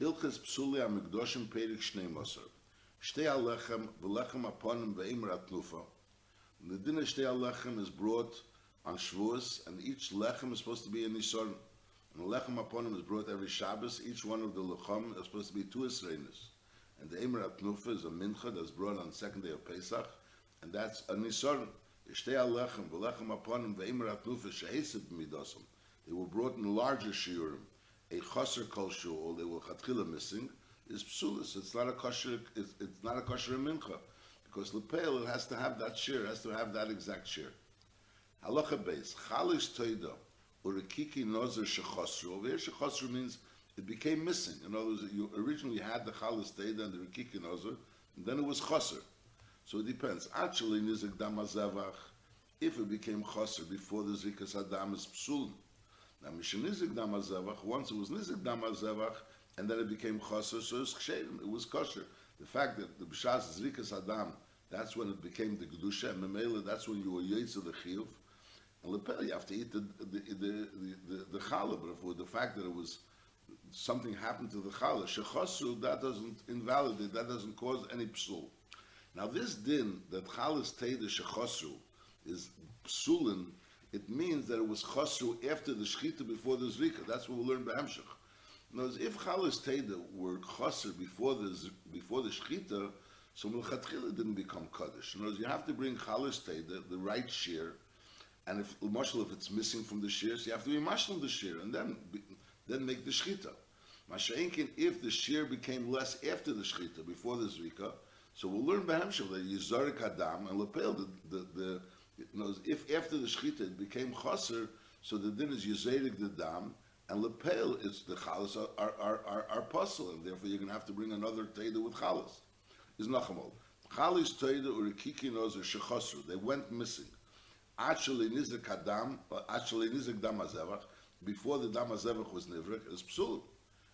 Hilchas Psuli HaMikdoshim Perik Shnei Moser. Shtei HaLechem V'lechem Aponim Ve'imr HaTnufa. The dinner Shtei HaLechem is brought on Shavuos, and each Lechem is supposed to be a Nisorn. And the Lechem Aponim is brought every Shabbos. Each one of the Lechem is supposed to be two Esreinis. And the Emer HaTnufa is a Mincha that's brought on the second day of Pesach, and that's a Nisorn. Shtei HaLechem V'lechem Aponim Ve'imr HaTnufa She'esib Midosam. They were brought in larger shiurim. A chaser kol shul, they were chatchila missing, is psulis. It's not a kosher. It's, it's not a kosher mincha because lepel it has to have that. It has to have that exact shir. Halacha base chalish toida urikiki nozer shechosru. Over here means it became missing. In other words, you originally had the chalish toida and the rikiki nozer, and then it was choser. So it depends. Actually, nizik damazevach, if it became choser before the zikas adam is psulim. Now, Mishanizik Damazevach, once it was Nizik Damazevach, and then it became Chaser, so it was it was kosher. The fact that the B'shas Zrikas Adam, that's when it became the Gedusha, and Memela, that's when you were Yetzer the Chiyuv. And Lepel, you have to eat the, the, the, the, the, challah, for the fact that it was, something happened to the challah, Shechosu, that doesn't invalidate, that doesn't cause any psul. Now, this din, that challah stayed the Shechosu, is psulin, it means that it was chosru after the shechita before the zrika. That's what we learn by Hamshach. Other words, if chalas teda were chosr before the before the shechita, so milchatchila didn't become kaddish. In words, you have to bring chalas teda, the right shear, and if mashal if it's missing from the shears, you have to be mashal the shear and then then make the shechita. Masha'inkin, if the shear became less after the shechita before the zrika, so we'll learn by Hamshach that yizarik adam and lepel the the, the you know, if after the shechita it became chaser, so the din is yizerik the dam, and lepel is the chalas are are are, are, puzzle, and therefore you're going to have to bring another teda with chalas. Is nachamol. Chalis teda or kiki knows or shechasru. They went missing. Actually, nizik adam, actually nizik dam hazevach, before the dam hazevach was nivrik, is psul.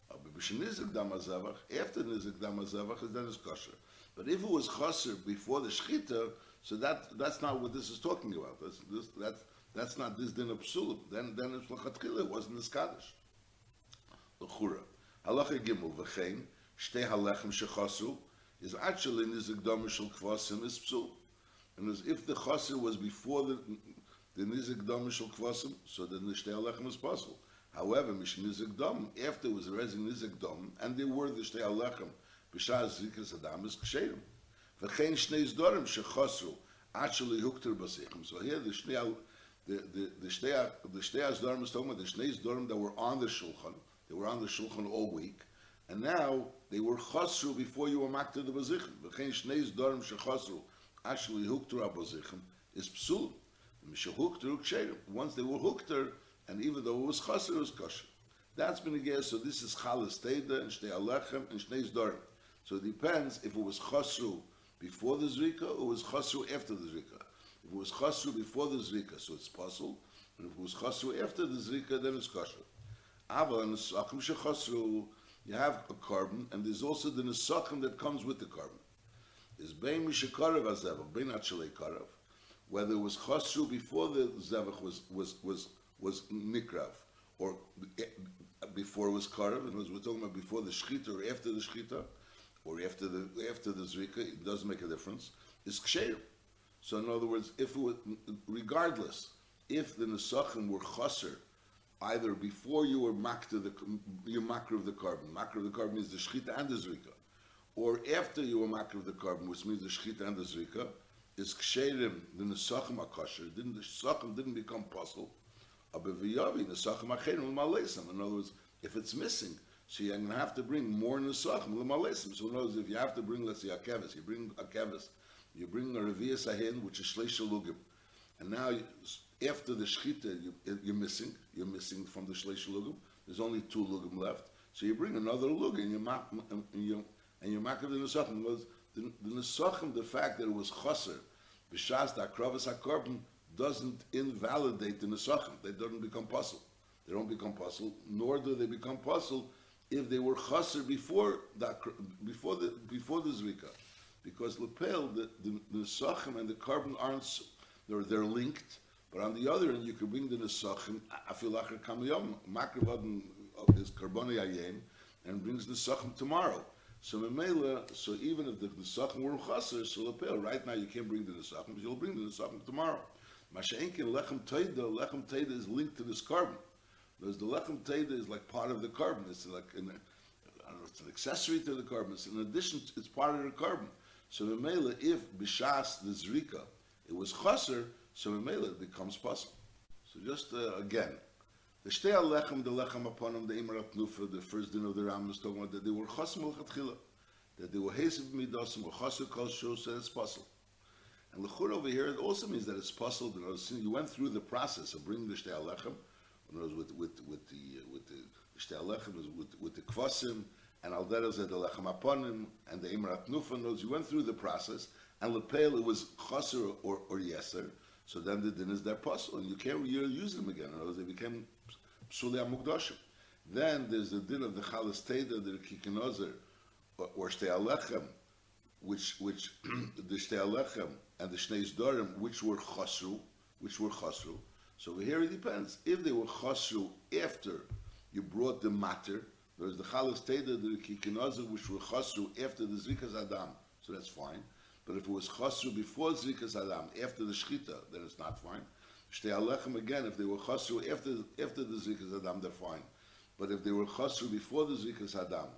But nizik dam hazevach, after nizik dam hazevach, is then is kosher. But if it was chaser before the shechita, so that that's not what this is talking about. That's this that's that's not this din of psul. Then then it's lachatchila. It wasn't this kaddish. L'chura. Halacha gimel v'chein shtei halechem shechasu is actually nizik dam shel kvasim is psul. And as if the chaser was before the the nizik dam shel kvasim, so then the shtei halechem is possible. However, mish nizik dam after was raising nizik dam, and they were the shtei halechem b'shas zikas adam is ksherim. וכן שני סדורים שחוסרו עד שלהוקטר בסיכם. So here the שני, the, the, the שתי, the talking about the שני סדורים that were on the shulchan. They were on the shulchan all week. And now they were chosru before you were makter the bazichem. וכן שני סדורים שחוסרו עד שלהוקטר הבזichem is psul. Mishahukter uksherim. Once they were hookter, and even though it was chosru, it was kosher. That's been a guess. So this is chalas teda and shtei alechem and shnei zdorim. So it depends if it was chosru before the Zrika or was Chasru after the Zrika. If it was Chasru before the Zrika, so it's possible. And if it was Chasru after the Zrika, then it's kosher. Ava and Nesachim Shechasru, you have a korban, and there's also the Nesachim that comes with the korban. Is Bein Mishakarav Azevach, Bein Achalei Karav. Whether it was Chasru before the Zevach was, was, was, was Nikrav, or eh, before it was Karav, other words, we're talking about before the Shechita or after the Shechita, or after the after the zrika, it doesn't make a difference. Is ksheir. So in other words, if was, regardless, if the nesachim were chaser, either before you were makta the you makra of the korban, makra of the korban is the shchita and the zrika, or after you were makra of the korban, which means the shchita and the zrika, is ksherim the nesachim akasher. Didn't the nesachim didn't become puzzle? In other words, if it's missing. So you're going to have to bring more nesachim l'malesim. So knows if you have to bring, let's say, a kevis, you bring a kevis, you bring a revia sahin, which is shleish lugim, and now after the shchita, you, you're missing, you're missing from the shleish lugim. There's only two lugim left. So you bring another lug and you mak and you and you the nesachim. The, the nesachim, the fact that it was chaser, b'shas da kravas hakorban doesn't invalidate the nesachim. They don't become puzzle. They don't become puzzle, nor do they become puzzle if they were chaser before that before the before the zrika, because lapel the the, the nesachim and the korban aren't they're they're linked. But on the other end, you can bring the nesachim afilacher kamiyom makrivadin uh, is karboni ayem. and brings the Sachem tomorrow. So Memela, so even if the Nesachim were Chaser, so Lepel, right now you can't bring the Nesachim, but you'll bring the Nesachim tomorrow. Masha'enkin, Lechem Teida, Lechem Teida is linked to this korban. Because the Lechem Teida is like part of the korban. It's like, an, I don't know, it's an accessory to the korban. It's in addition, it's part of the korban. So Memela, if Bishas, the Zrika, it was Chaser, so Memela, it becomes possible. So just uh, again, the shtei alechem, the lechem upon him, the imrat nufa, the first din of the Ram is talking about that they were chosim al that they were hesiv midasim, or chosim kol shul, so it's possible. And lechur over here, it also means that it's possible, you know, you went through the process of bringing the shtei alechem, with, with, with the, uh, with the shtei alechem, with, with the kvasim, and al derez the lechem upon him, and the imrat nufa, knows you went through the process, and lepel, it was choser or, or yeser, so then the din is their puzzle, and you can't you use them again. In other words, they became psuli amugdashim. Then there's the din of the chalas teda, the kikinozer, or, or shtei alechem, which which the shtei alechem and the shnei dorim, which were chasru, which were chasru. So here it depends. If they were chasru after you brought the matter, there's the chalas teda, the kikinozer, which were chasru after the zrikas adam, so that's fine. But if it was chasru before Zrikas Adam, after the Shchita, then it's not fine. Shtei Alechem again, if they were chasru after, after the Zrikas Adam, they're fine. But if they were chasru before the Zrikas Adam,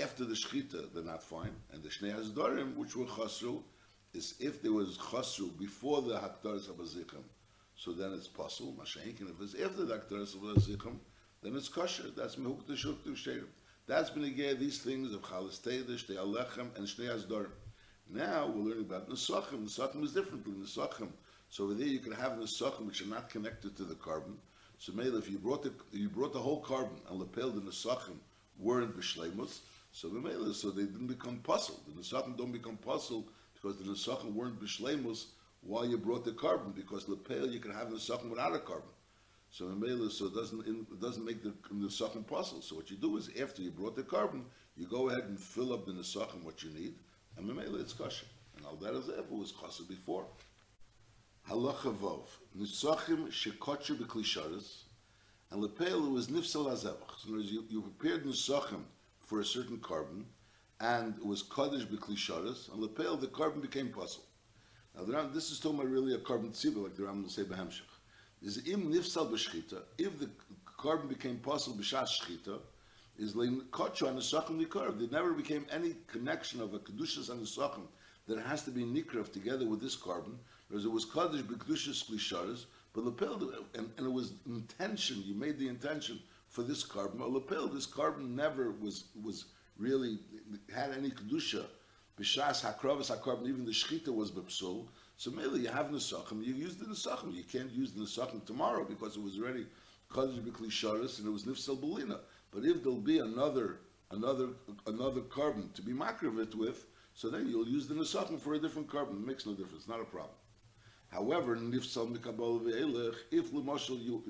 after the Shchita, they're not fine. And the Shnei Azdorim, which were chasru, is if there was chasru before the Hakdaris Abazichim, so then it's possible. Mashenkin, if it's after the Hakdaris Abazichim, then it's kosher. That's Mehuk Teshuk Teshuk That's been again these things of Chalas Teidish, Shtei Alechem, and Shnei Azdorim. Now we're learning about Nesachim. Nesachim is different from Nesachim. So over there you can have Nesachim which are not connected to the korban. So maybe if you brought the you brought the whole korban and lapel the Nesachim weren't b'shleimus, so the so they didn't become puzzled. The Nesachim don't become puzzled because the Nesachim weren't b'shleimus while you brought the korban because lapel you can have Nesachim without a korban. So the so it doesn't it doesn't make the Nesachim puzzled. So what you do is after you brought the korban, you go ahead and fill up the Nesachim what you need and Mamela it's kosher. And all that is it was kosher before. Halacha Vov. Nisachim shekotcher b'klisharis, and lepel was nifsal azevach. So in other words, you, you prepared nisachim for a certain korban, and it was kaddish b'klisharis, and lepel the korban became puzzle. Now the Ram, this is talking about really a korban tziva, like the Ram will say b'hemshech. Is im nifsal b'shchita, if the korban became puzzle b'shas shchita, is lein kocho and nesachim nikarav. There never became any connection of a kedushas and nesachim that has to be nikrav together with this korban. Whereas it was kaddish bekedushas klisharas, but lapel and, and it was intention. You made the intention for this korban. But lapel, this korban never was was really had any kedusha. B'shas hakravas hakarbon, even the shchita was bepsul. So maybe you have nesachim, you use the nesachim. You can't use the nesachim tomorrow because it was already kaddish beklisharas and it was nifsel belina. But if there'll be another another another korban to be makravit with, so then you'll use the nesachim for a different korban. It makes no difference, not a problem. However, nifsal mikabel ve'elech, if l'mashal you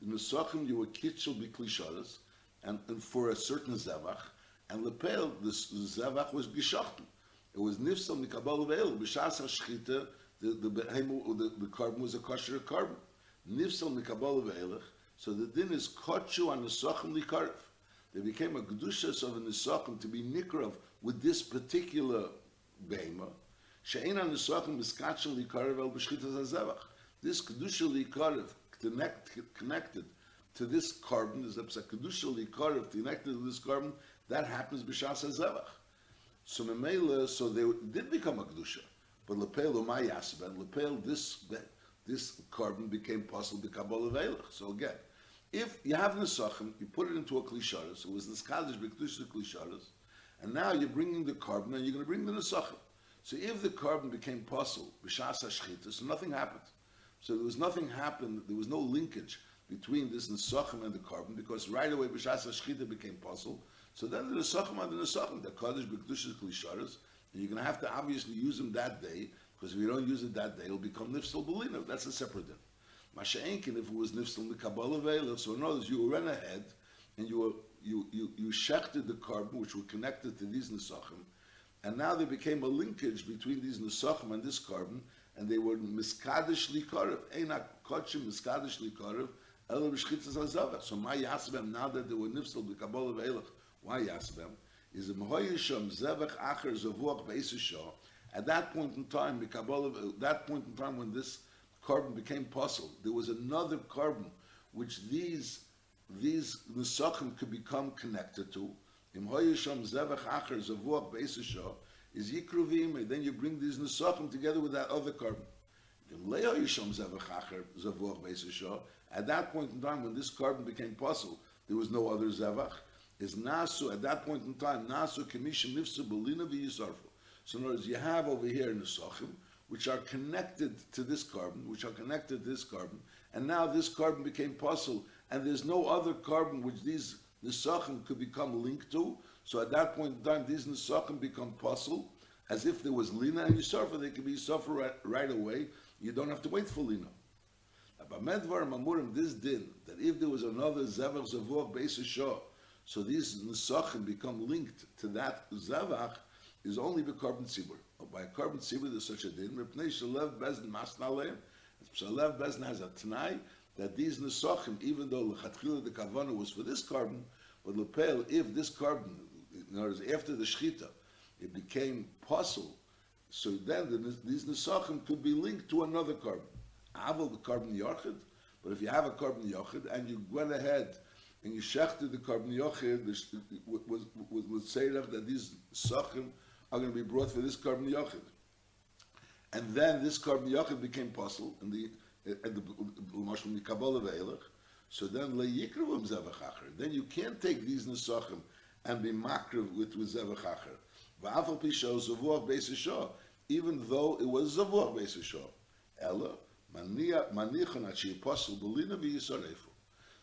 the nesachim you were kitchel biklisharas, and, and for a certain zevach, and lepel the zevach was gishachtim. It was nifsal mikabel ve'elech b'shas hashchita. The the, the the carbon was a kosher carbon. Nifsal mikabel ve'elech. So the din is kochu on the sochem likarif. They became a kedushas of an Nisachim to be nikrav with this particular beima. She'ein an Nisachim miskachel likarev el b'shchitas hazevach. This kedusha likarev connect, connected to this carbon, there's a kedusha likarev connected to this carbon, that happens b'shas hazevach. So memela, so they did become a kedusha. But lepel and lepel this this korban became possible b'kabbalah veilach. So again, if you have nesachim, you put it into a klisharis, it was this kaddish b'kedush klisharis, and now you're bringing the korban and you're going to bring the nesachim. So if the korban became possible b'shas hashchita, so nothing happened. So there was nothing happened. There was no linkage between this nesachim and the korban because right away b'shas hashchita became possible. So then the nesachim are the nesachim, the kaddish b'kedush klisharis, and you're going to have to obviously use them that day because if you don't use it that day, it'll become nifsal belina. That's a separate din. Masha'enkin, if it was nifsal Kabbalah Vela, so in other words, you ran ahead and you were, you, you, you shechted the korban, which were connected to these nesachim, and now there became a linkage between these nesachim and this korban, and they were miskadish likarev, einak kotchim miskadish likarev, ela b'shchitzas hazavach. So my yasbem, now that they were nifsal Kabbalah Vela, Why Yasbem? Is a Mehoyisham Zevach Acher Zavuach Beisisha. At that point in time, Kabbalah, at that point in time when this korban became possible, there was another korban which these these Nesachim could become connected to. Im Hoyisham Zevach Acher Zavuach Beisisha is Yikruvim, and then you bring these Nesachim together with that other korban. At that point in time, when this korban became possible, there was no other zevach. Is nasu at that point in time nasu kemishim nifsu belina v'yisarfu. So in other words, you have over here nesachim which are connected to this korban, which are connected to this korban, and now this korban became possible, and there's no other korban which these nesachim could become linked to. So at that point in time, these nesachim become possible, as if there was lina and yisarfa, they could be suffer right, right away. You don't have to wait for lina. But medvar mamurim this din that if there was another zevach zavuach beis shah, so these nesachim become linked to that zevach is only by korban tzibur. By a korban tzibur there's such a din. Repnei shalev bezin masnaleim. Shalev bezin has a t'nai that these nesachim, even though lechatchila the kavana was for this korban, but lepel if this korban, in other words, after the shchita, it became possible. So then the, these nesachim could be linked to another korban. Aval the korban yochid, but if you have a korban yochid and you went ahead and you shechted the korban yochid with, with seirach that these sachim are going to be brought for this korban yochid, and then this korban yochid became possible in the at the mashal mikabel. So then leyikruvim zevachacher. Then you can't take these nesachim and be makriv with with zevachacher. Va'afal pisho zavuach beis even though it was zavuach beis Ella manichan at she apostle belina v'yisarefu.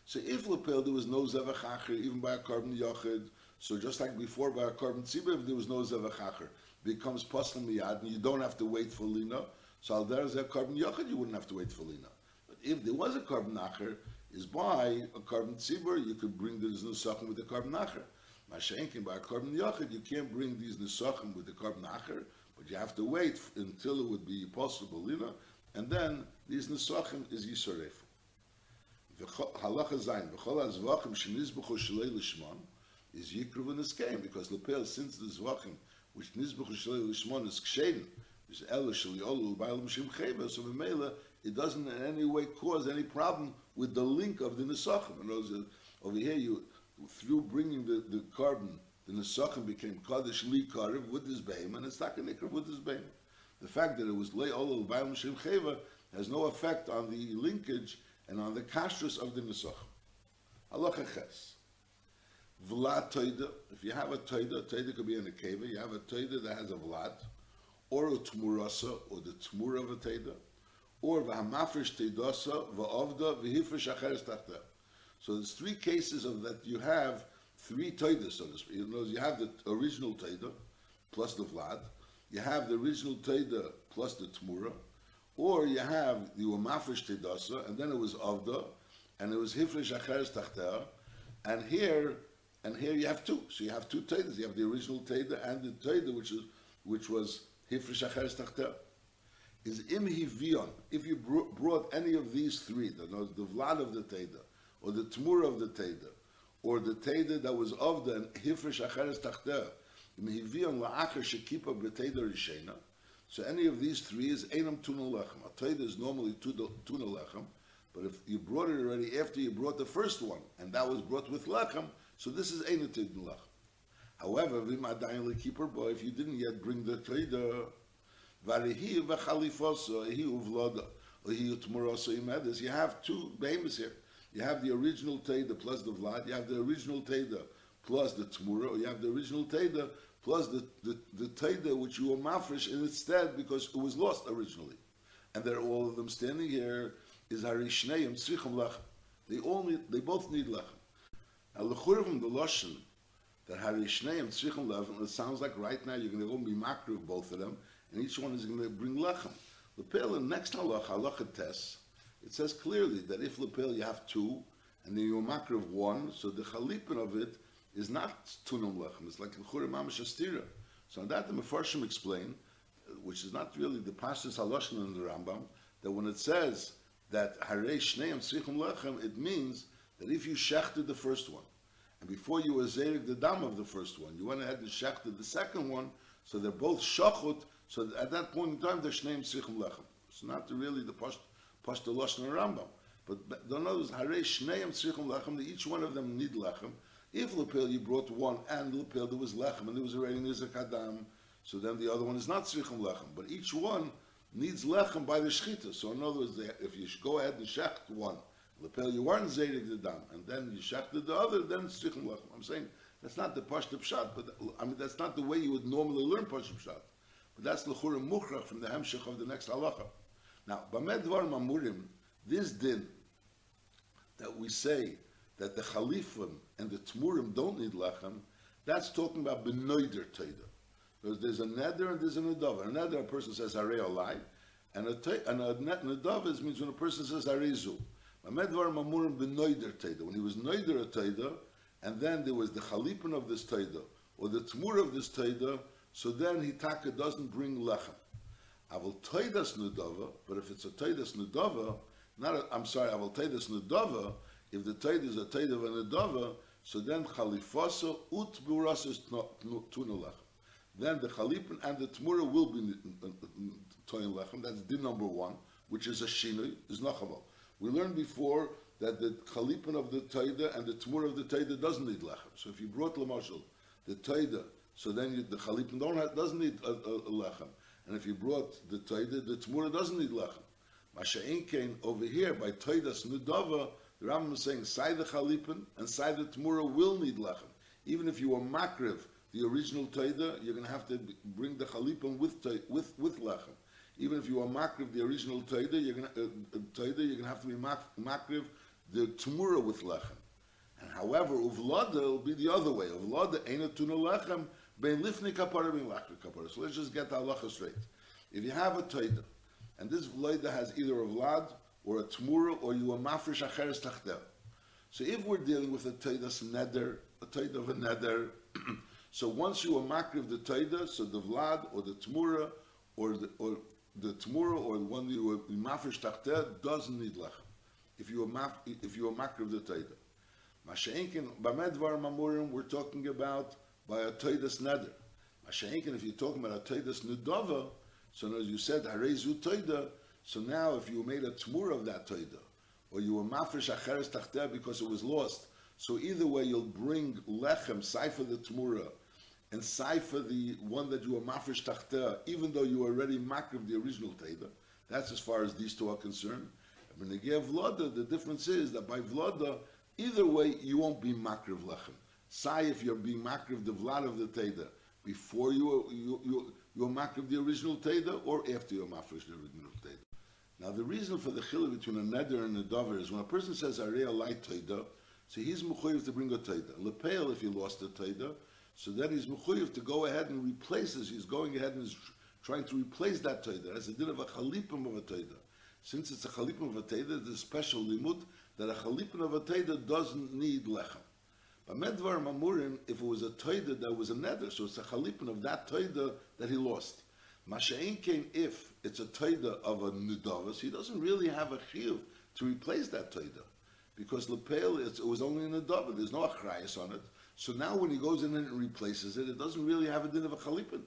So if lapel there was no zevachacher even by a korban yochid, so just like before by a korban tzibah, if there was no zevachacher, becomes posel miyad, and you don't have to wait for lina. So al there is a korban yochid, you wouldn't have to wait for lina. But if there was a korban nacher, is by a korban tzibur, you could bring the nusachim with the korban nacher. Mashenkin by a korban yochid, you can't bring these nusachim with the korban nacher, but you have to wait until it would be possible lina, and then these nesachim is yisorefu. The halacha zayin v'chol azvachim shenizbuchu shalei lishmon is yikruv in this game because lepel since the zvachim which nizbuchu shalei lishmon is ksheden is elu shali olu ba'alim shim cheva so v'meila it doesn't in any way cause any problem with the link of the nesachim. And those over here you through bringing the, the korban the nesachim became kaddish li karev with this behem and it's not going to with this behem. The fact that it was lay olu ba'alim shim cheva has no effect on the linkage and on the kashrus of the Nesach. Halacha ches. Vlad toida, if you have a toida, toida could be in a cave, you have a toida that has a vlad, or a tmurasa, or the tmur of a toida, or v'hamafresh teidasa, v'ovda, v'hifresh acheres tachta. So there's three cases of that you have three toidas, so to speak. You have the original toida, plus the vlad, you have the original toida, plus the tmura, or you have you were mafresh tedasa, and then it was avda, and it was hifresh acheres tachter, and here and here you have two. So you have two tedas. You have the original teda and the teda which is which was hifresh acheres tachter. Is imhivion. If you brought any of these three, the, the vlad of the teda, or the tmur of the teda, or the teda that was of the hifresh acheres tachter, imhivion la'acher shekipa b'teda rishena. So any of these three is Einam Tuna Lechem. A Taida is normally Tuna Lechem, but if you brought it already after you brought the first one, and that was brought with Lechem, so this is Einam Tuna Lechem. However, Vimadayin Keeper boy, if you didn't yet bring the Taida, Varihi Vechalifosa, Ehi Uvloda, Ehi Utmorosa Imedes, you have two behemoths here. You have the original Taida plus the Vlad, you have the original Taida plus the Tmura, you have the original Taida plus the, the, the Taida which you were mafresh instead because it was lost originally. And they're all of them standing here is Harishneim Tzrichim Lechem. They all need, they both need Lechem. Now Lechurvim, the Lashon, that Harishneim Tzrichim Lechem, it sounds like right now you're going to go be makru both of them, and each one is going to bring Lechem. Lepel, in next halacha, halacha tes, it says clearly that if Lepel you have two, and then you're makru one, so the chalipin of it is not tunum lechem. It's like l'churim mamash astira. So on that the Mefarshim explain, uh, which is not really the pashtus haloshin in the Rambam, that when it says that harei shneim tzrichum lechem, it means that if you shechted the first one, and before you were zerik the dam of the first one, you went ahead and shechted the second one, so they're both shachut. So at that point in time, they're shneim tzrichim lechem. It's not really the post post lashon Rambam, but don't know hare shneim tzrichim lechem. That each one of them need lechem. If lepel you brought one and lepel there was lechem and there was already nizak adam, so then the other one is not tzrichim lechem. But each one needs lechem by the shchita. So in other words, if you go ahead and shecht one, lepel you weren't zedig the dam, and then you shechted the other, then it's tzrichim lechem. I'm saying that's not the pashtup pshat, but I mean that's not the way you would normally learn pashtup pshat. But that's lechura mukhrach from the hemshech of the next halacha. Now, b'medvar mamurim, this din that we say that the chalifim and the tmurim don't need lechem, that's talking about benoider teda. Because there's a neder and there's a nedava. A neder, a person says harei olai, and a, te, and a nedava means when a person says harei zu. B'medvar mamurim benoider teda. When he was noider a teda, and then there was the chalipin of this teda, or the tmur of this teda, so then hitaka doesn't bring lechem. I will teidas nedava, but if it's a teidas nedava, not a, I'm sorry, I will teidas nedava. If the teid is a teid of a nedava, so then chalifasa ut buras is tuna lechem. Then the chalipin and the tmura will be toin lechem. That's din number one, which is a shinui, is nachaval. We learned before that the chalipin of the taida and the tmura of the taida doesn't need lechem. So if you brought lamashal the taida, so then you, the chalipin doesn't need a, a, a. And if you brought the taida, the tmura doesn't need lechem. Masha'in came over here by taidas nudava. The Rambam is saying the chalipin and the tmura will need lechem. Even if you are makriv, the original taida, you're going to have to bring the chalipin with with with lechem. Even if you are makriv the original taida, you're going to uh, taida, you're going to have to be mak- makriv the tmura with lechem. And however, uvlada will be the other way. Uvlada ain't tuna lechem bein Lifni kapara bein lachri kapara. So let's just get the halacha straight. If you have a taida, and this vloida has either a vlad or a tmura or you a mafresh acheres tachtel. So if we're dealing with a taidas neder, a taida of a neder, so once you are makriv the taida, so the vlad or the tmura or the or the tmura or the one you are mafresh tachtel doesn't need lechem. If you are maf, if you are makriv the taida. Masha'inkin, b'medvar mamurim, we're talking about by a taidas neder. Masha'inkin, if you're talking about a taidas nudava, so as you said, harezu toida, so now if you made a tmur of that toida, or you were mafresh acheres tachteh because it was lost, so either way you'll bring lechem, cipher the tmura, and cipher the one that you were mafresh tachteh, even though you were already makriv the original toida. That's as far as these two are concerned. When they give vlada, the difference is that by vlada, either way you won't be makriv lechem. Say if you're being makriv the vlad of the teda before you you you you're makriv the original teda or after you're mafresh the original. Now the reason for the chiluk between a neder and a dover is when a person says areya light teda, so he's mechuyev to bring a teda. Lepel if he lost the teda, so then he's mechuyev to go ahead and replaces. He's going ahead and is trying to replace that teda. As a din of a chalipim of a teda. Since it's a chalipim of a teda, there's a special limut that a chalipim of a teda doesn't need lechem. But medvar mamurim, if it was a toida that was a neder, so it's a chalipin of that toida that he lost. Masha'in came if it's a toida of a nudavas, he doesn't really have a chiyuv to replace that toida. Because lepel, it was only a nudava, there's no achrayas on it. So now when he goes in and replaces it, it doesn't really have a din of a chalipin.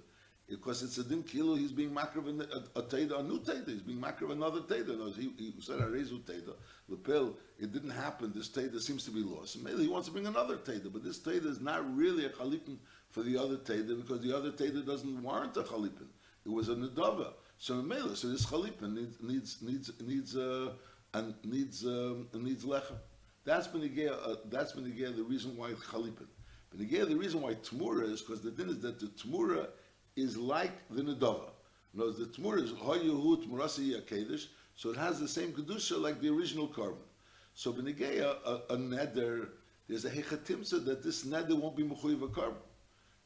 Because it's a din kilo, he's being makrav a, a, a teda, a new teda. He's being makrav another teda. No, he, he said arezu teda. Lepel, it didn't happen. This teda seems to be lost. Maybe he wants to bring another teda, but this teda is not really a chalipin for the other teda because the other teda doesn't warrant a chalipin. It was a nedava. So Mela, so this chalipin needs needs needs needs uh, and needs um, needs lechem. That's the uh, that's the the reason why chalipin. But the reason why tmura is because the din is that the tmura is like the Nedava. Knows the Tmur is Hoyuhu Tmurasi Yakedesh, so it has the same Kedusha like the original korban. So Benegeya, a, a neder, there's a Hechatimsa that this neder won't be Mechuyiv a korban.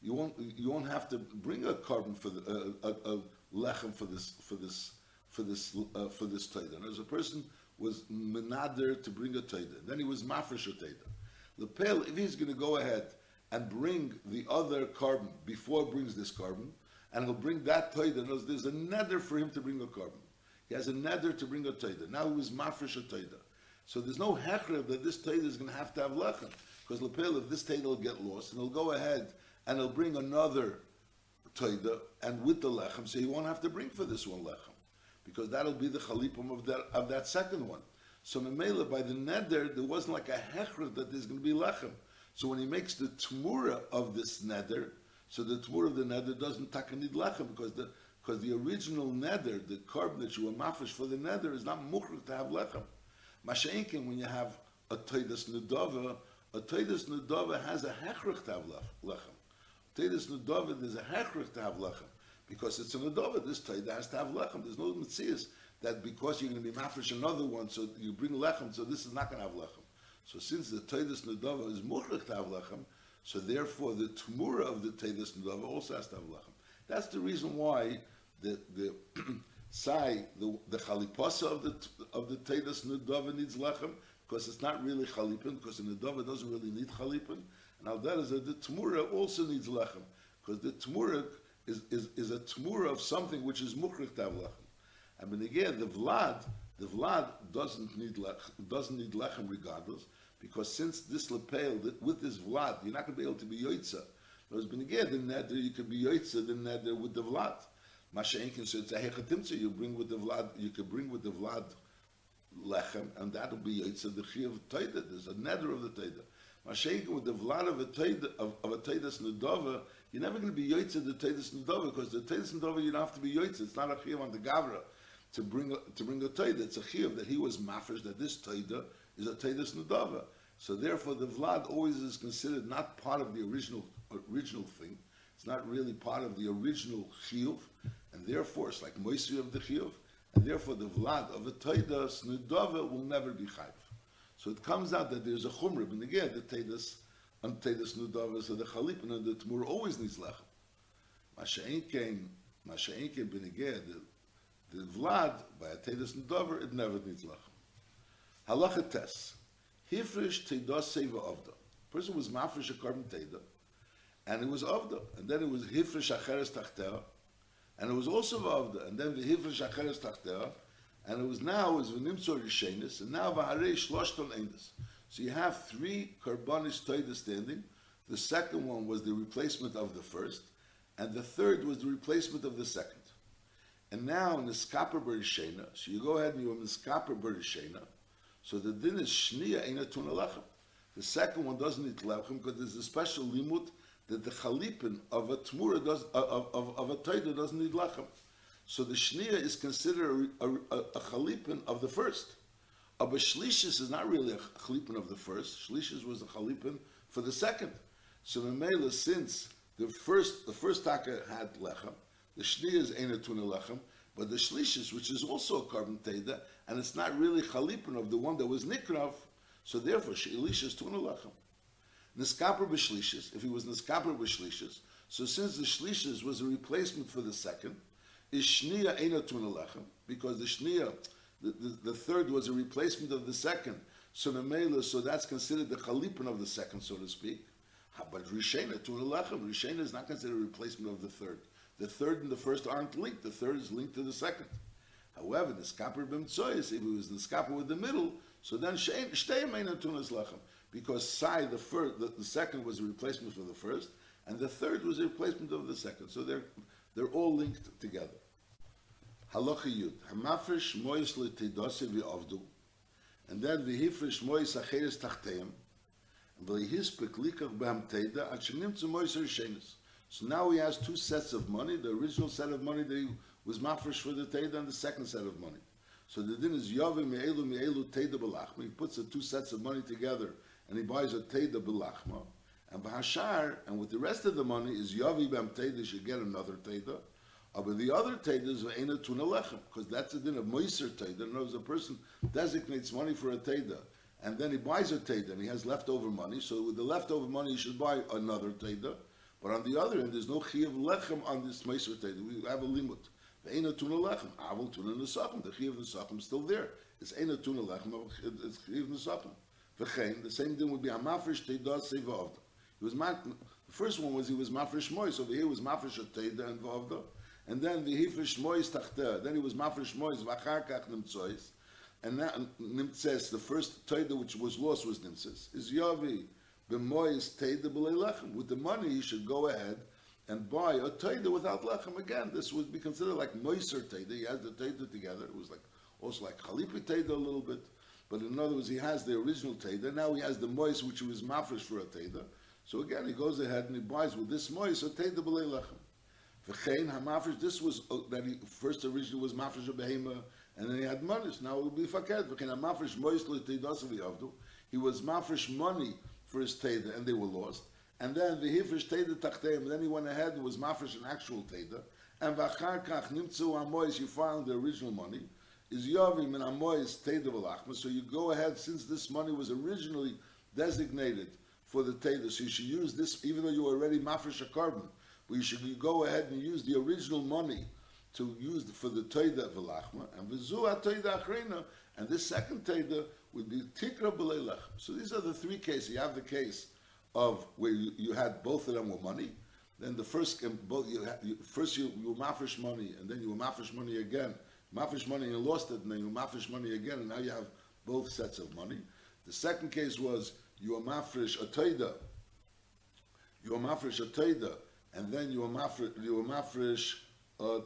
You won't, you won't have to bring a korban for the, a, a, a lechem for this, for this, for this, uh, for this Taida. As a person was menader to bring a Taida, then he was mafresh a Taida. The pale, if he's going to go ahead and bring the other korban before brings this korban, and he'll bring that toida. There's a nether for him to bring a korban. He has a nether to bring a toida. Now he was mafresh a toida. So there's no hechra that this toida is going to have to have lechem. Because the lapel, if this Teda will get lost, and he'll go ahead and he'll bring another Teda, and with the lechem, so he won't have to bring for this one lechem. Because that'll be the chalipum of that, of that second one. So Memela, by the neder, there wasn't like a hechra that there's going to be lechem. So when he makes the tmura of this neder, so the tmura of the neder doesn't takanid lechem because the because the original neder, the korban that you were mafish for the neder, is not mukhrich to have lechem. Masha'inkin, when you have a toidas nudava, a toidas nudava has a hechrich to have lechem. Toidas nudava, there's a hechrich to have lechem. Because it's a nudava, this toida has to have lechem. There's no mitzias that because you're going to be mafish another one, so you bring lechem, so this is not going to have lechem. So since the toidas nudava is mukhrich to have lechem, so therefore the tumura of the toidas nudava also has to have lechem. That's the reason why the the sai the the chalipasa of the of the tedas nudava needs lechem because it's not really chalipin because the nudava doesn't really need chalipin now that is that the tmura also needs lechem because the tmura is, is, is a tmura of something which is mukhrich to have lechem and when again the vlad the vlad doesn't need lechem doesn't need lechem regardless because since this lepel with this vlad you're not going to be able to be yoitza. Whereas ben again the neder you can be yoitza the neder with the vlad. Masha'inkin, so it's a you bring with the vlad, you can bring with the vlad lechem, and that'll be Yitzah the chi of. There's a nether of the Taida. Masha'inkin, with the vlad of a Taida, of, of a Taidas Nudova, you're never going to be Yitzah the Taidas Nudova, because the Taidas Nudova, you don't have to be Yitzah. It's not a chi on the Gavra to bring a, to bring a Taida. It's a chi that he was mafresh, that this Taida is a Taidas Nudova. So therefore, the vlad always is considered not part of the original original thing. It's not really part of the original chiyuv, and therefore it's like moisri of the chiyuv, and therefore the vlad of the taidas nudava will never be chayv. So it comes out that there's a chumrah, and again the taidas and taidas nudava, so the chalip and the tmur always needs lechem. Masha'in came, Masha'in came beneged, the, the vlad by a taidas nudava, it never needs lechem. Halacha tes, hifrish teidas seva avda. Person was mafresh a carbon teidah, and it was Avda, and then it was Hifresh Acheres Tachter, and it was also Avda, and then the Hifresh Acheres Tachter, and it was now was V'nimtzor Yishenis, and now V'harei Shloshton Endis. So you have three Karbanis Toida standing. The second one was the replacement of the first, and the third was the replacement of the second. And now in the Skaper Berishena, so you go ahead and you have the Skaper Berishena, so the din is Shnia Eina Tuna Lechem. The second one doesn't need Lechem because there's a special limut that the chalipin of a tmura does of of, of a taida doesn't need lachem. So the shnia is considered a, a, a chalipin of the first. Uh, a shlishis is not really a chalipin of the first. Shlishis was a chalipin for the second. So the mela since the first the first taka had lechem, the shnia is ena tuna lechem, but the shlishis, which is also a korban taida, and it's not really chalipin of the one that was nikrav, so therefore shlishis tuna lechem. Niskaper b'shlishis, if he was niskaper b'shlishis, so since the shlishis was a replacement for the second, is shnia ena tunalechem, because the shnia, the, the, the, third was a replacement of the second, so the so that's considered the chalipin of the second, so to speak. But rishena tunalechem, rishena is not considered a replacement of the third. The third and the first aren't linked. The third is linked to the second. However, the skaper b'mtzoyis, if it was the skaper with the middle, so then shtei meina tunas lechem because Sai, the first, the, the, second was a replacement for the first, and the third was a replacement of the second. So they're they're all linked together. Halacha Yud, Hamafresh Mois Letidose V'Avdu, and then V'Hifresh Mois Acheres Tachteim, and V'Hispek Likach B'Ham Teda, Ad Shenimtzu Mois Rishenis. So now he has two sets of money, the original set of money that he was mafresh for the Teda, and the second set of money. So the din is Yavim Me'elu Me'elu Teda B'Lachma. He puts the two sets of money together and he buys a Teda Bilachma, and Bahashar, and with the rest of the money is Yavi Bam should get another Teda. But the other Teda is Ve'ena Tuna Lechem, because that's the din of Moiser Teda. In other words, a person designates money for a Teda, and then he buys a Teda, and he has leftover money, so with the leftover money he should buy another Teda. But on the other end, there's no Chi of Lechem on this Moiser Teda. We have a limit. Ve'ena Tuna Lechem, Avil Tuna Nesachim. The Chi of Nesachim is still there. It's Eina Tuna Lechem, it's Chi of Nesachim. V'chein, the same thing would be a mafresh teida seva avda. He was the first one was he was mafresh mois. Over here was mafresh teida and v'avda. And then the hifresh mois tachter. Then he was mafresh mois v'achar kach nimtzois. And that nimtzes, the first teida which was lost was nimtzes. Is yavi b'mois teida b'lei lechem. With the money, he should go ahead and buy a teida without lechem. Again, this would be considered like moiser teida. He has the teida together. It was like also like chalipi a little bit. But in other words, he has the original teida. Now he has the mois, which was mafresh for a teida. So again, he goes ahead and he buys with this mois a teida b'lei lechem. V'chein. This was uh, that he first originally was mafresh of behema, and then he had money. Now it will be faked. V'chein hamafresh mois le'teidas v'yavdu. He was mafresh money for his teda, and they were lost. And then the hifresh teda tachteim. Then he went ahead and was mafresh an actual teda. And v'achar kach nimtzu amois. You found the original money. Is yavim and amois teda v'lachma. So you go ahead since this money was originally designated for the teda. So you should use this, even though you were already mafresh a korban. You should go ahead and use the original money to use for the Toida Velachma, and Vizua Toida Achrena, and this second Toida would be Tikra B'leilach. So these are the three cases. You have the case of where you, you had both of them were money. Then the first, both you, you first you, you mafish money, and then you mafish money again. Mafish money and you lost it, and then you mafish money again, and now you have both sets of money. The second case was you were mafresh a toida. You were mafresh a toida, and then you were mafresh you were mafresh a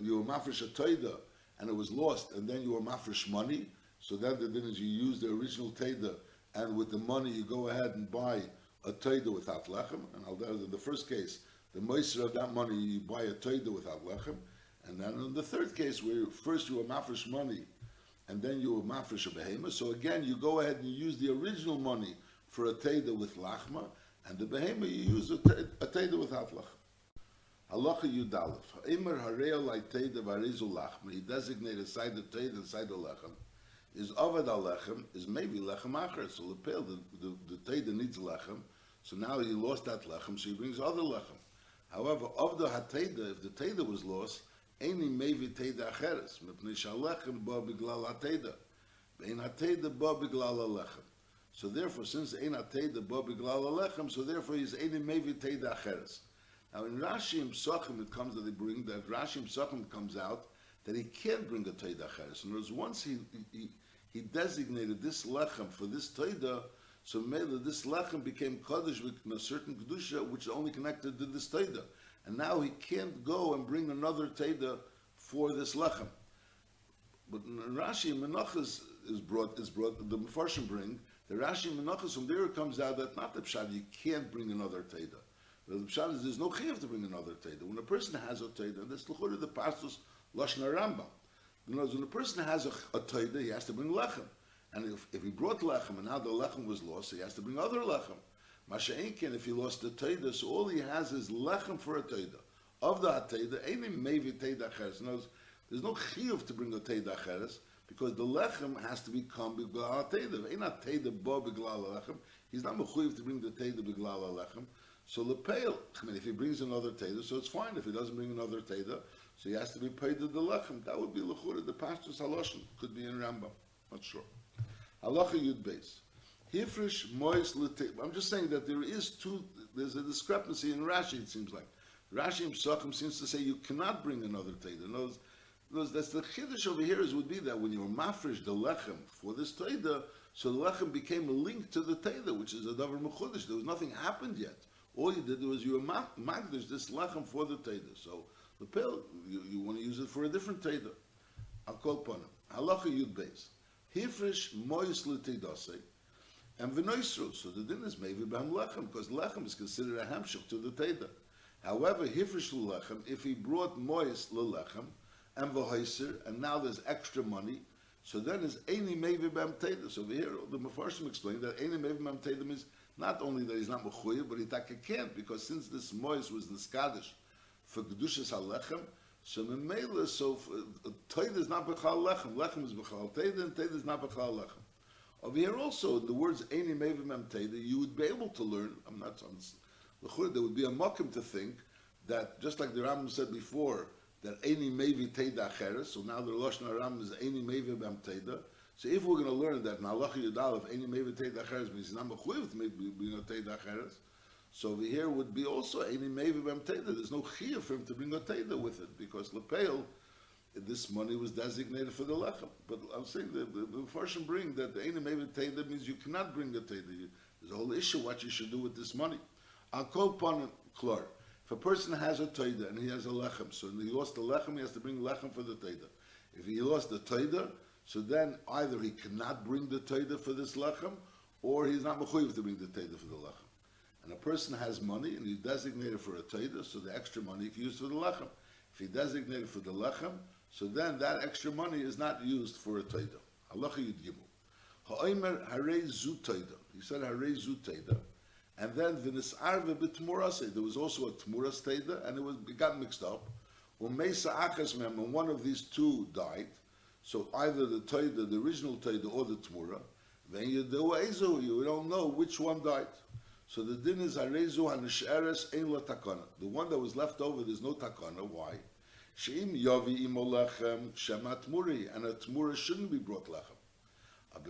you were mafresh a and it was lost, and then you were mafresh money. So then the thing is you use the original toida, and with the money you go ahead and buy a toida without lechem. And I'll in the first case, the moister of that money you buy a toida without lechem. And then in the third case, where first you were mafresh money, and then you were mafresh a behemoth. So again, you go ahead and you use the original money for a teda with lachma, and the behemoth you use a teda without lachma. Halacha Yudalef. Ha'imar hareo lai teda varizu lachma. He designated side the teda and side the lechem. Is avad al lechem is maybe lechem acher. So the pale, the, the, the teda needs lechem. So now he lost that lechem, so he brings other lechem. However, of the hateda, if the teda was lost, any maybe teda acheres. Mipnei shalechem ba biglal hateda. Ein hateda ba biglal lechem. So therefore, since ein hateda ba biglal lechem, so therefore he's any maybe teda acheres. Now in Rashi and Psachim it comes that they bring that Rashi and Psachim comes out that he can't bring a Toida Cheres. In other words, once he, he, he designated this lechem for this Toida, so maybe this lechem became Kaddish with a certain Kedusha which only connected to this Toida. And now he can't go and bring another Toida for this lechem. But in Rashi Menachas is brought, is brought, the Mefarshim bring, the Rashi and Menachas, from there comes out that not the Pshad, you can't bring another Toida. The Pshat is there's no chiyuv to bring another Teda. When a person has a Teda, that's l'chura the pastos Lashon Rambam. You know, when a person has a, a Teda, he has to bring lechem. And if, if he brought lechem and now the lechem was lost, he has to bring other lechem. Masha'inkin, if he lost the Teda, so all he has is lechem for a Teda. Of the Teda, any maybe Teda Cheres. Knows there's no chiyuv to bring a Teda Cheres because the lechem has to become biglal Teda. Ain't not Teda bo biglal lechem. He's not mechuyev to bring the Teda biglal lechem. So lepel, I mean, if he brings another teda, so it's fine. If he doesn't bring another teda, so he has to be paid to the lechem. That would be lechura. The pastor's haloshin could be in Rambam. Not sure. Halacha yud beis. Hifrish mois I'm just saying that there is two. There's a discrepancy in Rashi. It seems like Rashi Psachim seems to say you cannot bring another teda. In other words, that's the chiddush over here is would be that when you're mafresh the lechem for this teda, so the lechem became a link to the teda, which is a davar mechudish. There was nothing happened yet. All you did was you were magdish this lechem for the teda. So the pill, you, you want to use it for a different teda. I'll call upon him. Halacha yud beis. Hifrish mois l'tedase. And v'noisru. So the din is maybe b'ham lechem, because lechem is considered a hamshach to the teda. However, hifrish l'lechem, if he brought mois l'lechem, and and now there's extra money, so then is any b'ham. So over here, the Mefarshim explained that any maybe b'ham is not only that he's not mechuyev, but he taka can't because since this mois was the skadish for kedushas halechem, so memela so uh, teid is not bechal lechem, lechem is bechal teid, and is not bechal lechem. Over here also, the words eni mevim em you would be able to learn. I'm not on there would be a mokim to think that just like the Rambam said before that eni mevi teid acheres, so now the lashon Rambam is any mevi bem teida. So if we're going to learn that in Yudal, if any maybe Teid Acheres means not mechuyev bring a Teid Acheres, so over here would be also any maybe Bem Teida. There's no chiyah for him to bring a Teida with it, because Lepeil, this money was designated for the lechem. But I'm saying the Farshim bring that the Einim Eved Teda means you cannot bring the Teda. There's a whole issue what you should do with this money. I'll call upon Klor. If a person has a Teda and he has a lechem, so he lost the lechem, he has to bring lechem for the Teda. If he lost the Teda, so then either he cannot bring the Teda for this lechem, or he's not mechuyev to bring the Teda for the lechem. And a person has money and he's designated for a Teda, so the extra money he can use for the lechem. If he designated for the lechem, so then that extra money is not used for a Teda. Halacha Yud Gimel. Ha'omer harei zu Teda. He said harei zu Teda. And then v'nis arve b'tmurase. There was also a tmuras Teda, and it was it got mixed up. U'meisa achas mem, and one of these two died. So either the Teda, the original Teda, or the tmura. Then you do ezu, you don't know which one died. So the din is harezu hanisheres ein la takana. The one that was left over, there's no takana. Why? Sheim yavi imo lechem shemat muri, and a tmura shouldn't be brought lechem. And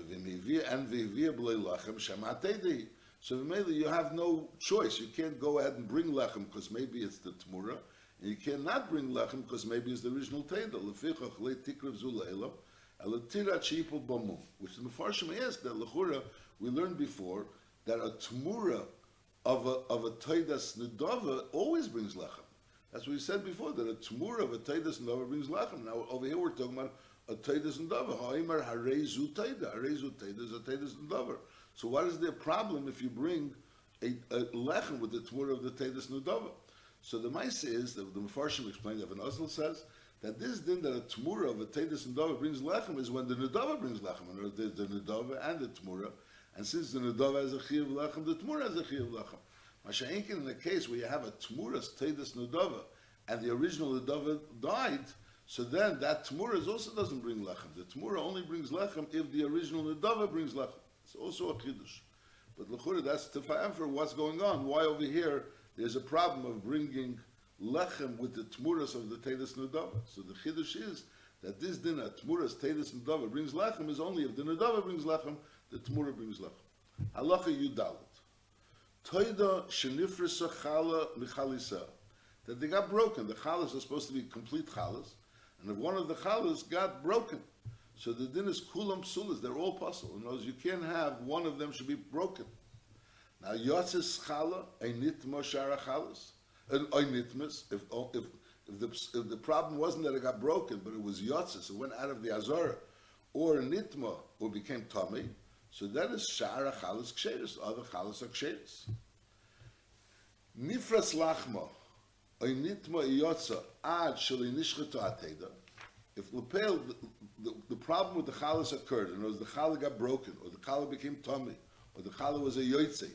v'ivia b'lei lechem shemat tedei. So maybe you have no choice. You can't go ahead and bring lechem because maybe it's the tmura, and you cannot bring lechem because maybe it's the original teda. Which the Mefarshim asked that lechura we learned before that a tmura of a of a teidas nedava always brings lechem. That's what we said before that a tmura of a teidas nedava brings lechem. Now over here we're talking about a teidas nedava. Haimer harezu teida. Harezu is a teidas nedava. So what is the problem if you bring a, a lechem with the tmura of the teidas nedava? So the mice is that the Mefarshim explained that Osel says that this din that a tmura of a teidas nedava brings lechem is when the nedava brings lechem. And there's the nedava and the tmura. And since the Nedava has a Chiyav Lechem, the Tmura has a Chiyav Lechem. Masha'inkin, in the case where you have a Tmuras Tedas Nedava, and the original Nedava died, so then that Tmura also doesn't bring Lechem. The Tmura only brings Lechem if the original Nedava brings Lechem. It's also a Chiddush. But Lechura, that's to for what's going on. Why over here there's a problem of bringing Lechem with the Tmuras of the Tedas Nedava. So the Chiddush is that this dinner, Tmuras Tedas Nedava, brings Lechem is only if the Nedava brings Lechem, the Tmura brings lechem. Halacha Yudalit. Toida shenifrisa chala michalisa. That they got broken. The chalas are supposed to be complete chalas, and if one of the chalas got broken, so the din is kulam sulas. They're all possible. In other words, you can't have one of them should be broken. Now yotzis chala einit moshara chalas, einitmas. If if if the, if the problem wasn't that it got broken, but it was yotzis, it went out of the azara, or nitma, or became tummy, so that is shara chalas ksheris. Other chalas are ksheris. Nifras lachma, oy nitma iyotza, ad shali nishchetu ateda. If lapel, the, the, problem with the chalas occurred, and was the chala got broken, or the chala became tummy, or the chala was a yotze,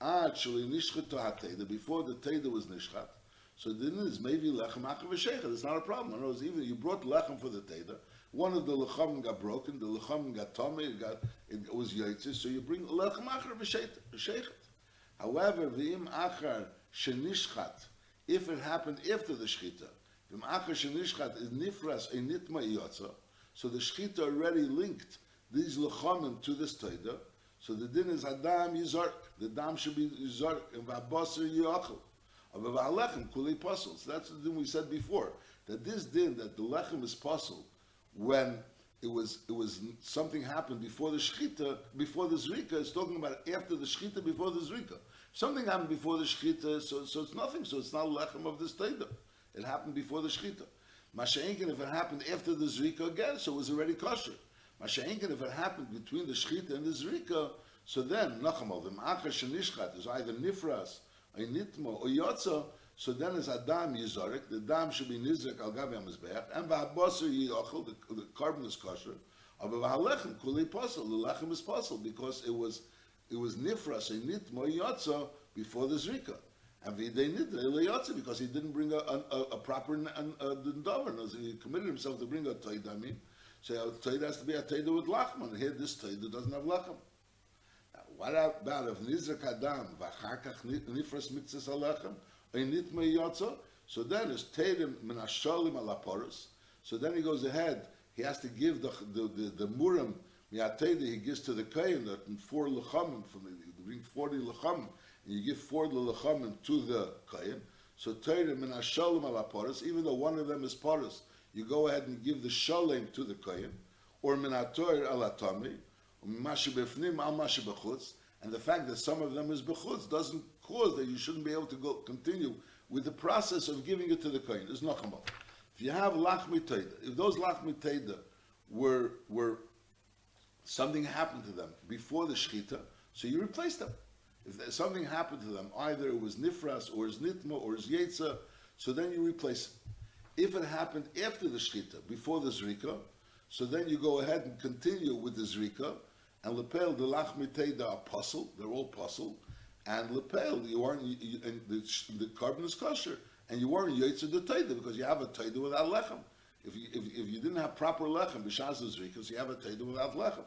ad shali nishchetu ateda, before the teda was nishchat, so then is maybe lechem achav v'shechet. It's not a problem. In other words, even you brought lechem for the teda, one of the lechem got broken, the lechem got tummy, it got it was yotze, so you bring lechem achav v'shechet. However, v'im achar shenishchat, if it happened after the shchita, v'im achar shenishchat is nifras a nitma yotza, so the shchita already linked these lechamim to this teda, so the din is adam yizark, the dam should be yizark, and v'abasar yachal. But lechem kuli puzzle. So that's the din we said before that this din that the lechem is puzzle when it was it was something happened before the shchita before the zrika. It's talking about after the shchita before the zrika. Something happened before the shchita, so so it's nothing. So it's not lechem of this teda. It happened before the shchita. Masha'inkin, if it happened after the zrika again, so it was already kosher. Masha'inkin, if it happened between the shchita and the zrika, so then nacham of them achar shenishchat is either nifras a Nitmo, or yotza, so then as Adam Yizorik, the dam should be Nizrik al Gabi HaMizbeach, and V'habosar Yiyochel, the, the korban is kosher, but V'halechem Kuli Posel, the lechem is Posel, because it was, it was Nifras, a nitma yotza, before the Zrika. Because he didn't bring a, a, a proper Dindover, uh, he committed himself to bring a Toid, I mean, so uh, a Toid has to be a Toid with Lachman, here this Toid doesn't have Lachem. What about if Nizrak Adam v'achakach nifras mitzvahs alechem ein nitma yotza? So then it's tedim min alaporos. So then he goes ahead. He has to give the the the, the murim miateda. He gives to the kain that in four lechamim from the, bring forty lechamim and you give four lechamim to the kain. So tedim min hasholim alaporos. Even though one of them is poros, you go ahead and give the shalem to the kohen, or minator alatami, befnim al bechutz, and the fact that some of them is bechutz doesn't cause that you shouldn't be able to go continue with the process of giving it to the kohen. There's nochama. If you have lachmi teda, if those lachmi teda were were something happened to them before the shechita, so you replace them. If something happened to them, either it was nifras or his nitma or his yetza, so then you replace them. If it happened after the shechita, before the zrika, so then you go ahead and continue with the zrika, and lepel the lachmitei the apostle, they're all apostle, and lepel you aren't you, and the, the korban is kosher, and you weren't yetzer the teida because you have a teida without lechem. If you, if, if you didn't have proper lechem b'shas the zrika, so you have a teida without lechem.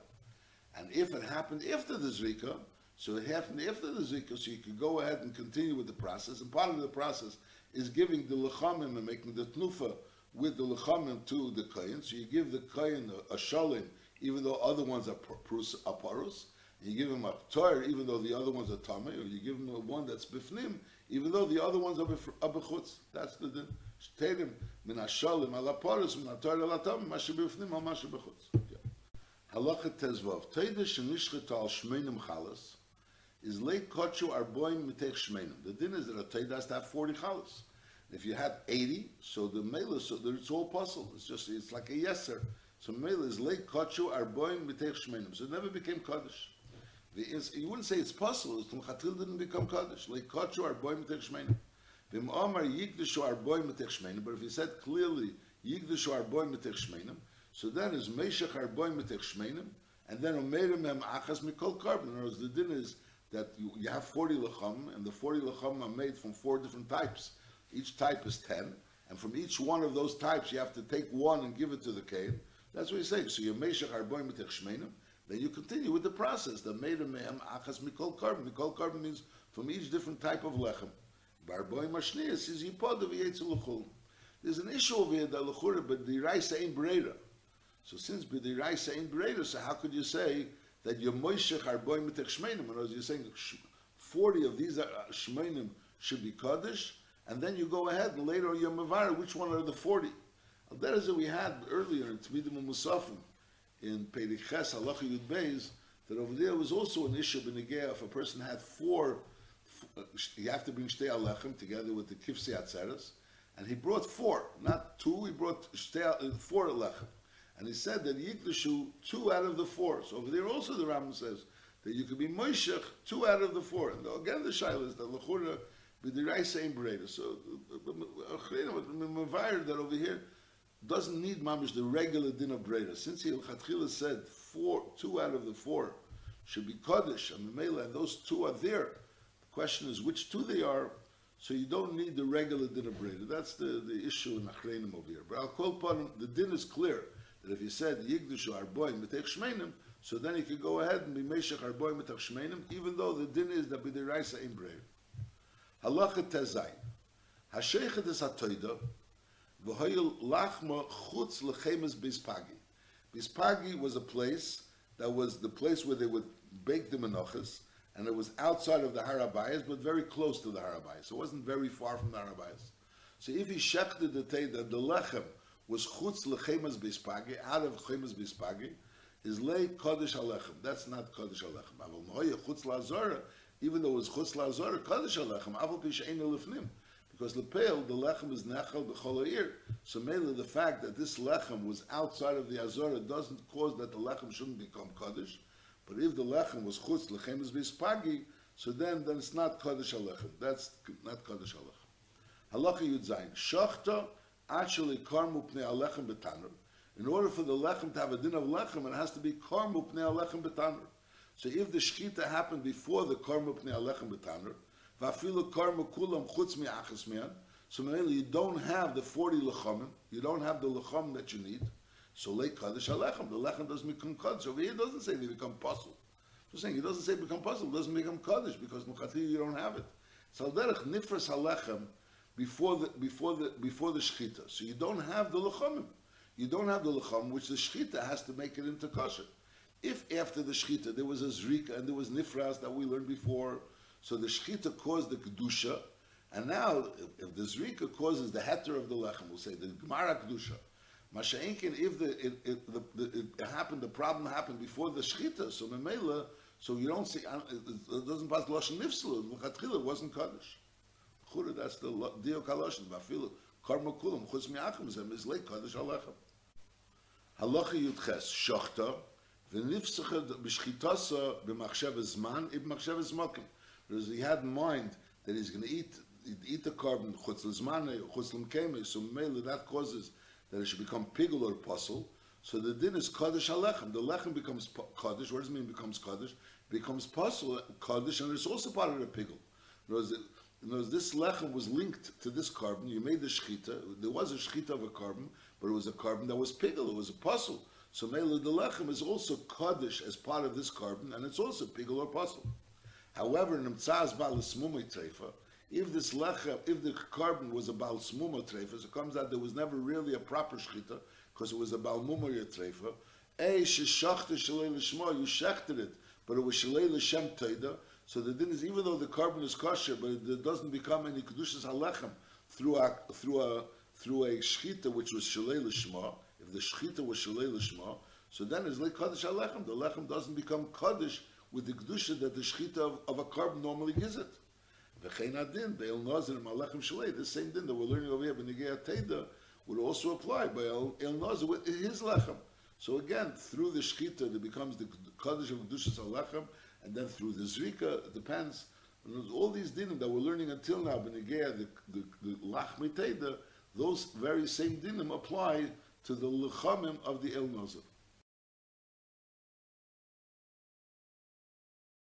And if it happened after the zrika, so happened after the zrika, so you could go ahead and continue with the process. And part of the process is giving the lechamim and making the tnufa with the lechamim to the kohen. So you give the kohen a, a shalim, even though other ones are parus. You give him a tor, even though the other ones are tamei, or you give him a one that's bifnim, even though the other ones are bechutz. That's the din. Shtedim min hashalim ala parus min hator ala tamei, mashe bifnim al mashe bechutz. Halacha tezvav. Teide shenishchet al shmeinim chalas is late kochu arboim mitech shmeinim. The din is that a teide has to have 40 chalas. If you have 80, so the mela, so it's all puzzle. It's just, it's like a yeser. So mela is late kochu arboim mitech shmeinim. So it never became kaddish. You wouldn't say it's possible. It's Tumchatil didn't become kaddish. Late kochu arboim mitech shmeinim. Vim omar yigdishu arboim mitech shmeinim. But if he said clearly yigdishu arboim mitech shmeinim, so then is Meshach Arboim Mitech Shmeinim, and then Omerim Mem Achas Mikol Korban. In other words, the din is that you, you have 40 lecham, and the 40 lecham are made from four different types. Each type is 10, and from each one of those types, you have to take one and give it to the Kain. That's what he's saying. So you Meshach Arboim Shmeinim, then you continue with the process. The Merim Mem Achas Mikol Korban. Mikol Korban means from each different type of lechem. Barboim Mashnias is Yipod Yetzul There's an issue over here that Lechura, but the Raisa ain't Breda. So since the b'diraisa ain't greater, so how could you say that your moishech mitech shmeinim? In other words, you're saying forty of these uh, shmeinim should be kaddish, and then you go ahead and later you're mavar. Which one are the forty? Well, that is what we had earlier in Tmidim Musafim in Periches Halacha Yud Beis. That over there was also an issue b'negea if a person had four. You have to bring shtei alechem together with the kifsei atzeres, and he brought four, not two. He brought shtei, uh, four alechem. And he said that Yikdashu two out of the four. So over there also the Rambam says that you could be Moishech two out of the four. And again the Shaila is that Lechura b'dirai same Bereda. So Mavir that over here doesn't need mamish the regular din of Bereda. Since he Chatchila said four, two out of the four should be Kaddish and Mela, and those two are there. The question is which two they are. So you don't need the regular din of Bereda. That's the, the issue in Achreinim over here. But I'll call upon the din is clear if you said Yigdushu Arboy Mitech Shmeinim, so then you could go ahead and be Meshach Arboy Mitech Shmeinim, even though the din is that B'diraisa in Brave. Halacha Tezai. Hasheichet is HaToida, V'hoyel Lachma Chutz Lechemes Bispagi. Bispagi was a place that was the place where they would bake the menachas, and it was outside of the Harabayas, but very close to the Harabayas. So it wasn't very far from the Harabayas. So if he shechted the that the lechem was chutz lechemas bispagi, out of chemas bispagi, is lay kodesh alechem. That's not kodesh alechem. Aval noya chutz lazora, even though it was chutz lazora, kodesh alechem, aval pish ein lefnim. Because lepel, the lechem is nechel b'chol So mainly the fact that this lechem was outside of the azora doesn't cause that the lechem shouldn't become kodesh. But if the lechem was chutz lechemas bispagi, so then, then it's not kodesh alechem. That's not kodesh alechem. Halacha Yud Zayin. Shachta actually karmu pnei alechem betanur. In order for the lechem to have a din of lechem, it has to be karmu pnei alechem betanur. So if the shchita happened before the karmu pnei alechem betanur, vafilu karmu kulam chutz mi'achas mian, so mainly you don't have the 40 lechamim, you don't have the lecham that you need, so late kaddish alechem, the lechem doesn't become kaddish. Over here it doesn't say they become puzzle. Just saying, it doesn't say become puzzle, it doesn't become kaddish, because mukati you don't have it. So derech nifras halechem, before the before the before the shechita. So you don't have the lechamim. You don't have the lecham, which the shechita has to make it into kosher. If after the shechita there was a zrika and there was nifras that we learned before, so the shechita caused the kedusha, and now if the zrika causes the heter of the lechem, we'll say the gemara kedusha, Masha'inkin, if the it, it, the, the, it happened, the problem happened before the shchita, so memela, so you don't see, uh, it, doesn't pass lashon. L'chatchila it wasn't kaddish. That's the lo- dio kaloshin. Vafilu karma kulam chutz mi'achim zem is late kaddish alechem. Halacha yudches shochta v'nifsacha b'shchitasa b'machshav zman ib'machshav zmakim. Because he had in mind that he's going to eat eat the carbon chutz l'zmane chutz l'mkeme, so mainly that causes that it should become pigul or puzzle. So the din is kaddish alechem. The lechem becomes kaddish. What does it mean becomes kaddish? Becomes puzzle kaddish, and it's also part of the pigul. Words, this lechem was linked to this korban. You made the shchita. There was a shchita of a korban, but it was a korban that was pigul. It was a puzzle. So mainly the lechem is also kaddish as part of this korban, and it's also pigul or puzzle. However, in Mtzaz Baal Treifa, if this lecha, if the korban was a Baal Treifa, so it comes out there was never really a proper shchita, because it was a Baal Mumar Treifa, Eh, sheshachta shalei you shechted it, but it was shalei l'shem so the din is, even though the carbon is kosher, but it, it doesn't become any kedushas halechem through a, through a, through a shchita which was shalei l'shma, if the shchita was shalei l'shma, so then it's like kaddish halechem, the lechem doesn't become kaddish with the kedusha that the shchita of, of a carbon normally gives it. V'chein adin, be'el nazir malechem shalei, the same din that we're learning over here, b'negei teida, would also apply by El, El Nazir with his lechem. So again, through the shchita, there becomes the kaddish of kedushas halechem, and then through the zrika, it depends. All these dinim that we're learning until now, b'negei the the, the lachmi teida, those very same dinim apply to the lechamim of the El Nazir.